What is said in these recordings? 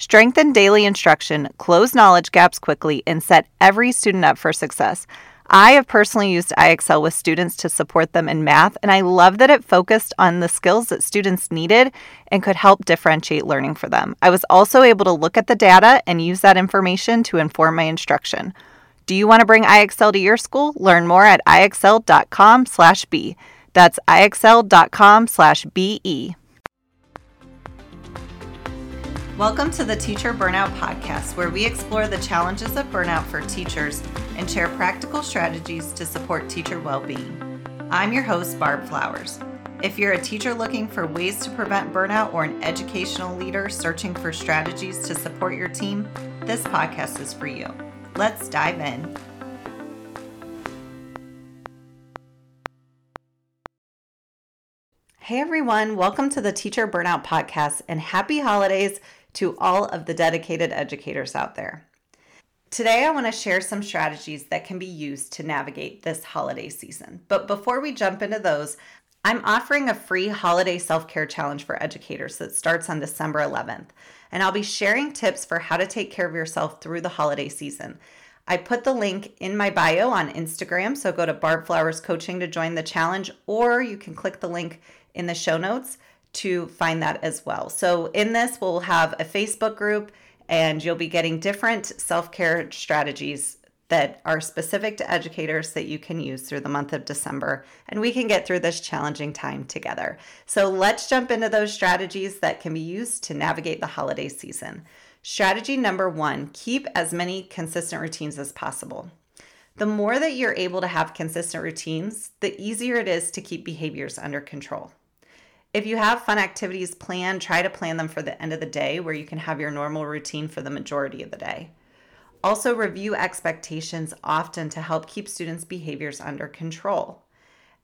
Strengthen daily instruction, close knowledge gaps quickly, and set every student up for success. I have personally used IXL with students to support them in math, and I love that it focused on the skills that students needed and could help differentiate learning for them. I was also able to look at the data and use that information to inform my instruction. Do you want to bring IXL to your school? Learn more at ixl.com/be. That's ixl.com/be. Welcome to the Teacher Burnout Podcast, where we explore the challenges of burnout for teachers and share practical strategies to support teacher well being. I'm your host, Barb Flowers. If you're a teacher looking for ways to prevent burnout or an educational leader searching for strategies to support your team, this podcast is for you. Let's dive in. Hey everyone, welcome to the Teacher Burnout Podcast and happy holidays to all of the dedicated educators out there. Today, I want to share some strategies that can be used to navigate this holiday season. But before we jump into those, I'm offering a free holiday self care challenge for educators that starts on December 11th. And I'll be sharing tips for how to take care of yourself through the holiday season. I put the link in my bio on Instagram, so go to Barb Flowers Coaching to join the challenge, or you can click the link in the show notes to find that as well. So, in this, we'll have a Facebook group and you'll be getting different self care strategies that are specific to educators that you can use through the month of December. And we can get through this challenging time together. So, let's jump into those strategies that can be used to navigate the holiday season. Strategy number one keep as many consistent routines as possible. The more that you're able to have consistent routines, the easier it is to keep behaviors under control. If you have fun activities planned, try to plan them for the end of the day where you can have your normal routine for the majority of the day. Also, review expectations often to help keep students' behaviors under control.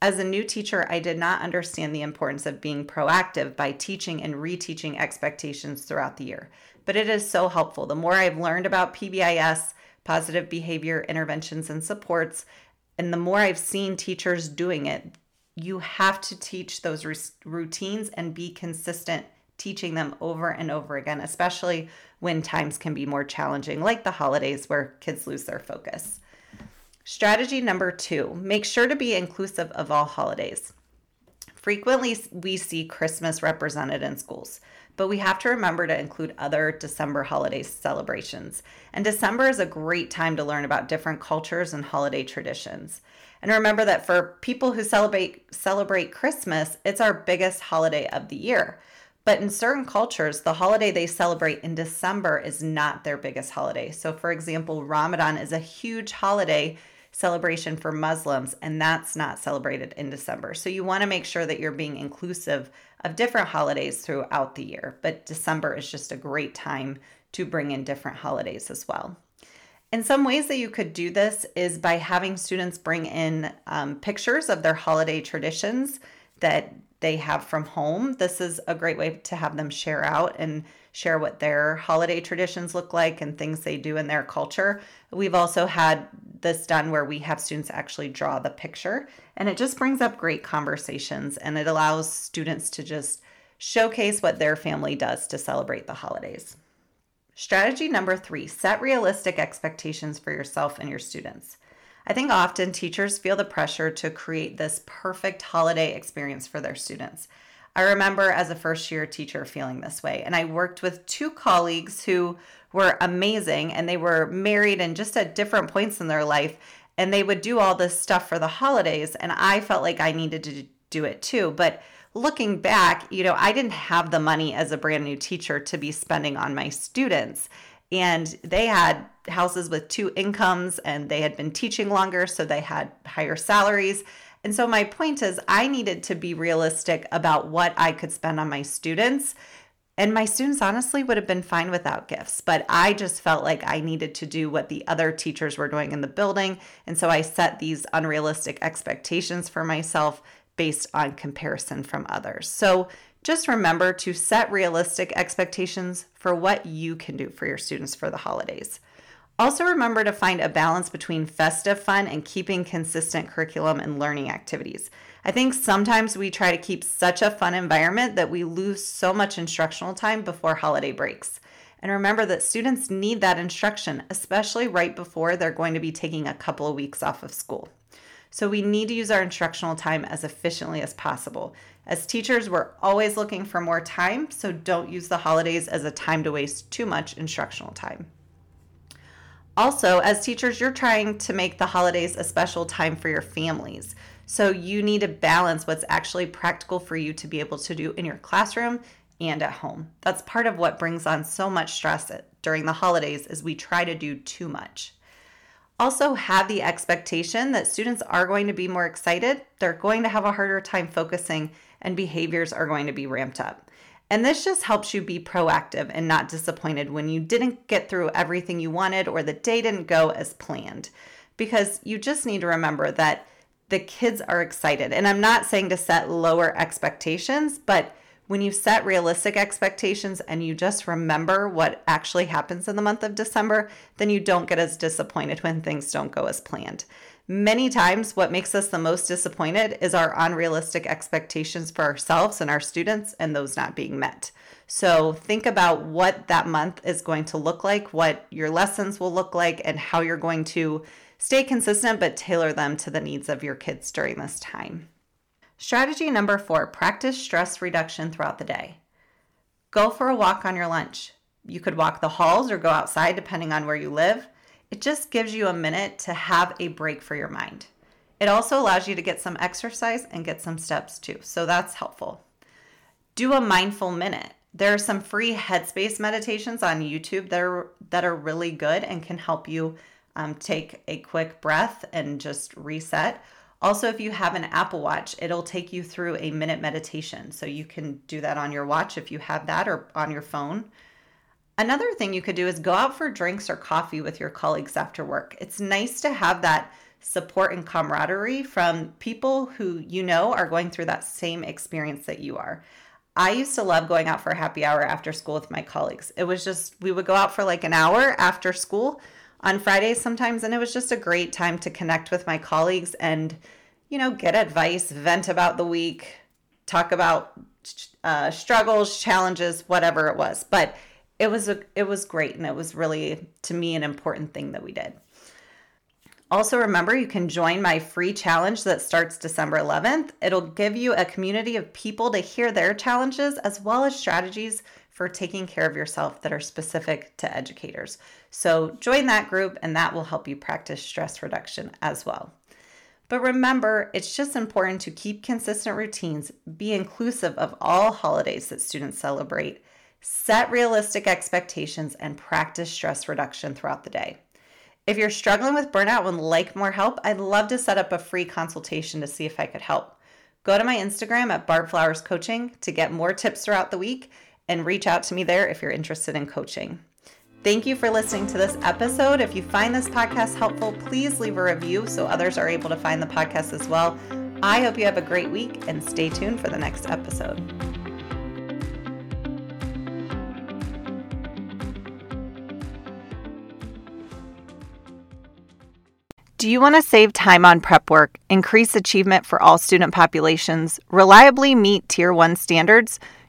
As a new teacher, I did not understand the importance of being proactive by teaching and reteaching expectations throughout the year, but it is so helpful. The more I've learned about PBIS, positive behavior interventions and supports, and the more I've seen teachers doing it, you have to teach those routines and be consistent teaching them over and over again, especially when times can be more challenging, like the holidays where kids lose their focus. Strategy number two make sure to be inclusive of all holidays. Frequently, we see Christmas represented in schools, but we have to remember to include other December holiday celebrations. And December is a great time to learn about different cultures and holiday traditions. And remember that for people who celebrate celebrate Christmas, it's our biggest holiday of the year. But in certain cultures, the holiday they celebrate in December is not their biggest holiday. So for example, Ramadan is a huge holiday celebration for Muslims and that's not celebrated in December. So you want to make sure that you're being inclusive of different holidays throughout the year, but December is just a great time to bring in different holidays as well. And some ways that you could do this is by having students bring in um, pictures of their holiday traditions that they have from home. This is a great way to have them share out and share what their holiday traditions look like and things they do in their culture. We've also had this done where we have students actually draw the picture, and it just brings up great conversations and it allows students to just showcase what their family does to celebrate the holidays. Strategy number three set realistic expectations for yourself and your students. I think often teachers feel the pressure to create this perfect holiday experience for their students. I remember as a first year teacher feeling this way, and I worked with two colleagues who were amazing and they were married and just at different points in their life, and they would do all this stuff for the holidays, and I felt like I needed to do it too. But looking back, you know, I didn't have the money as a brand new teacher to be spending on my students. And they had houses with two incomes and they had been teaching longer, so they had higher salaries. And so, my point is, I needed to be realistic about what I could spend on my students And my students honestly would have been fine without gifts, but I just felt like I needed to do what the other teachers were doing in the building. And so I set these unrealistic expectations for myself based on comparison from others. So just remember to set realistic expectations for what you can do for your students for the holidays. Also, remember to find a balance between festive fun and keeping consistent curriculum and learning activities. I think sometimes we try to keep such a fun environment that we lose so much instructional time before holiday breaks. And remember that students need that instruction, especially right before they're going to be taking a couple of weeks off of school. So we need to use our instructional time as efficiently as possible. As teachers, we're always looking for more time, so don't use the holidays as a time to waste too much instructional time. Also, as teachers, you're trying to make the holidays a special time for your families. So you need to balance what's actually practical for you to be able to do in your classroom and at home. That's part of what brings on so much stress during the holidays is we try to do too much. Also have the expectation that students are going to be more excited, they're going to have a harder time focusing and behaviors are going to be ramped up. And this just helps you be proactive and not disappointed when you didn't get through everything you wanted or the day didn't go as planned. Because you just need to remember that the kids are excited. And I'm not saying to set lower expectations, but when you set realistic expectations and you just remember what actually happens in the month of December, then you don't get as disappointed when things don't go as planned. Many times, what makes us the most disappointed is our unrealistic expectations for ourselves and our students and those not being met. So, think about what that month is going to look like, what your lessons will look like, and how you're going to stay consistent but tailor them to the needs of your kids during this time. Strategy number four practice stress reduction throughout the day. Go for a walk on your lunch. You could walk the halls or go outside depending on where you live. It just gives you a minute to have a break for your mind. It also allows you to get some exercise and get some steps too, so that's helpful. Do a mindful minute. There are some free headspace meditations on YouTube that are, that are really good and can help you um, take a quick breath and just reset. Also, if you have an Apple Watch, it'll take you through a minute meditation. So you can do that on your watch if you have that or on your phone. Another thing you could do is go out for drinks or coffee with your colleagues after work. It's nice to have that support and camaraderie from people who you know are going through that same experience that you are. I used to love going out for a happy hour after school with my colleagues. It was just, we would go out for like an hour after school on Fridays sometimes, and it was just a great time to connect with my colleagues and, you know, get advice, vent about the week, talk about uh, struggles, challenges, whatever it was. But it was a, it was great and it was really to me an important thing that we did. Also, remember you can join my free challenge that starts December 11th. It'll give you a community of people to hear their challenges as well as strategies for taking care of yourself that are specific to educators. So, join that group and that will help you practice stress reduction as well. But remember, it's just important to keep consistent routines, be inclusive of all holidays that students celebrate set realistic expectations, and practice stress reduction throughout the day. If you're struggling with burnout and like more help, I'd love to set up a free consultation to see if I could help. Go to my Instagram at Barb Flowers Coaching to get more tips throughout the week and reach out to me there if you're interested in coaching. Thank you for listening to this episode. If you find this podcast helpful, please leave a review so others are able to find the podcast as well. I hope you have a great week and stay tuned for the next episode. Do you want to save time on prep work, increase achievement for all student populations, reliably meet Tier 1 standards?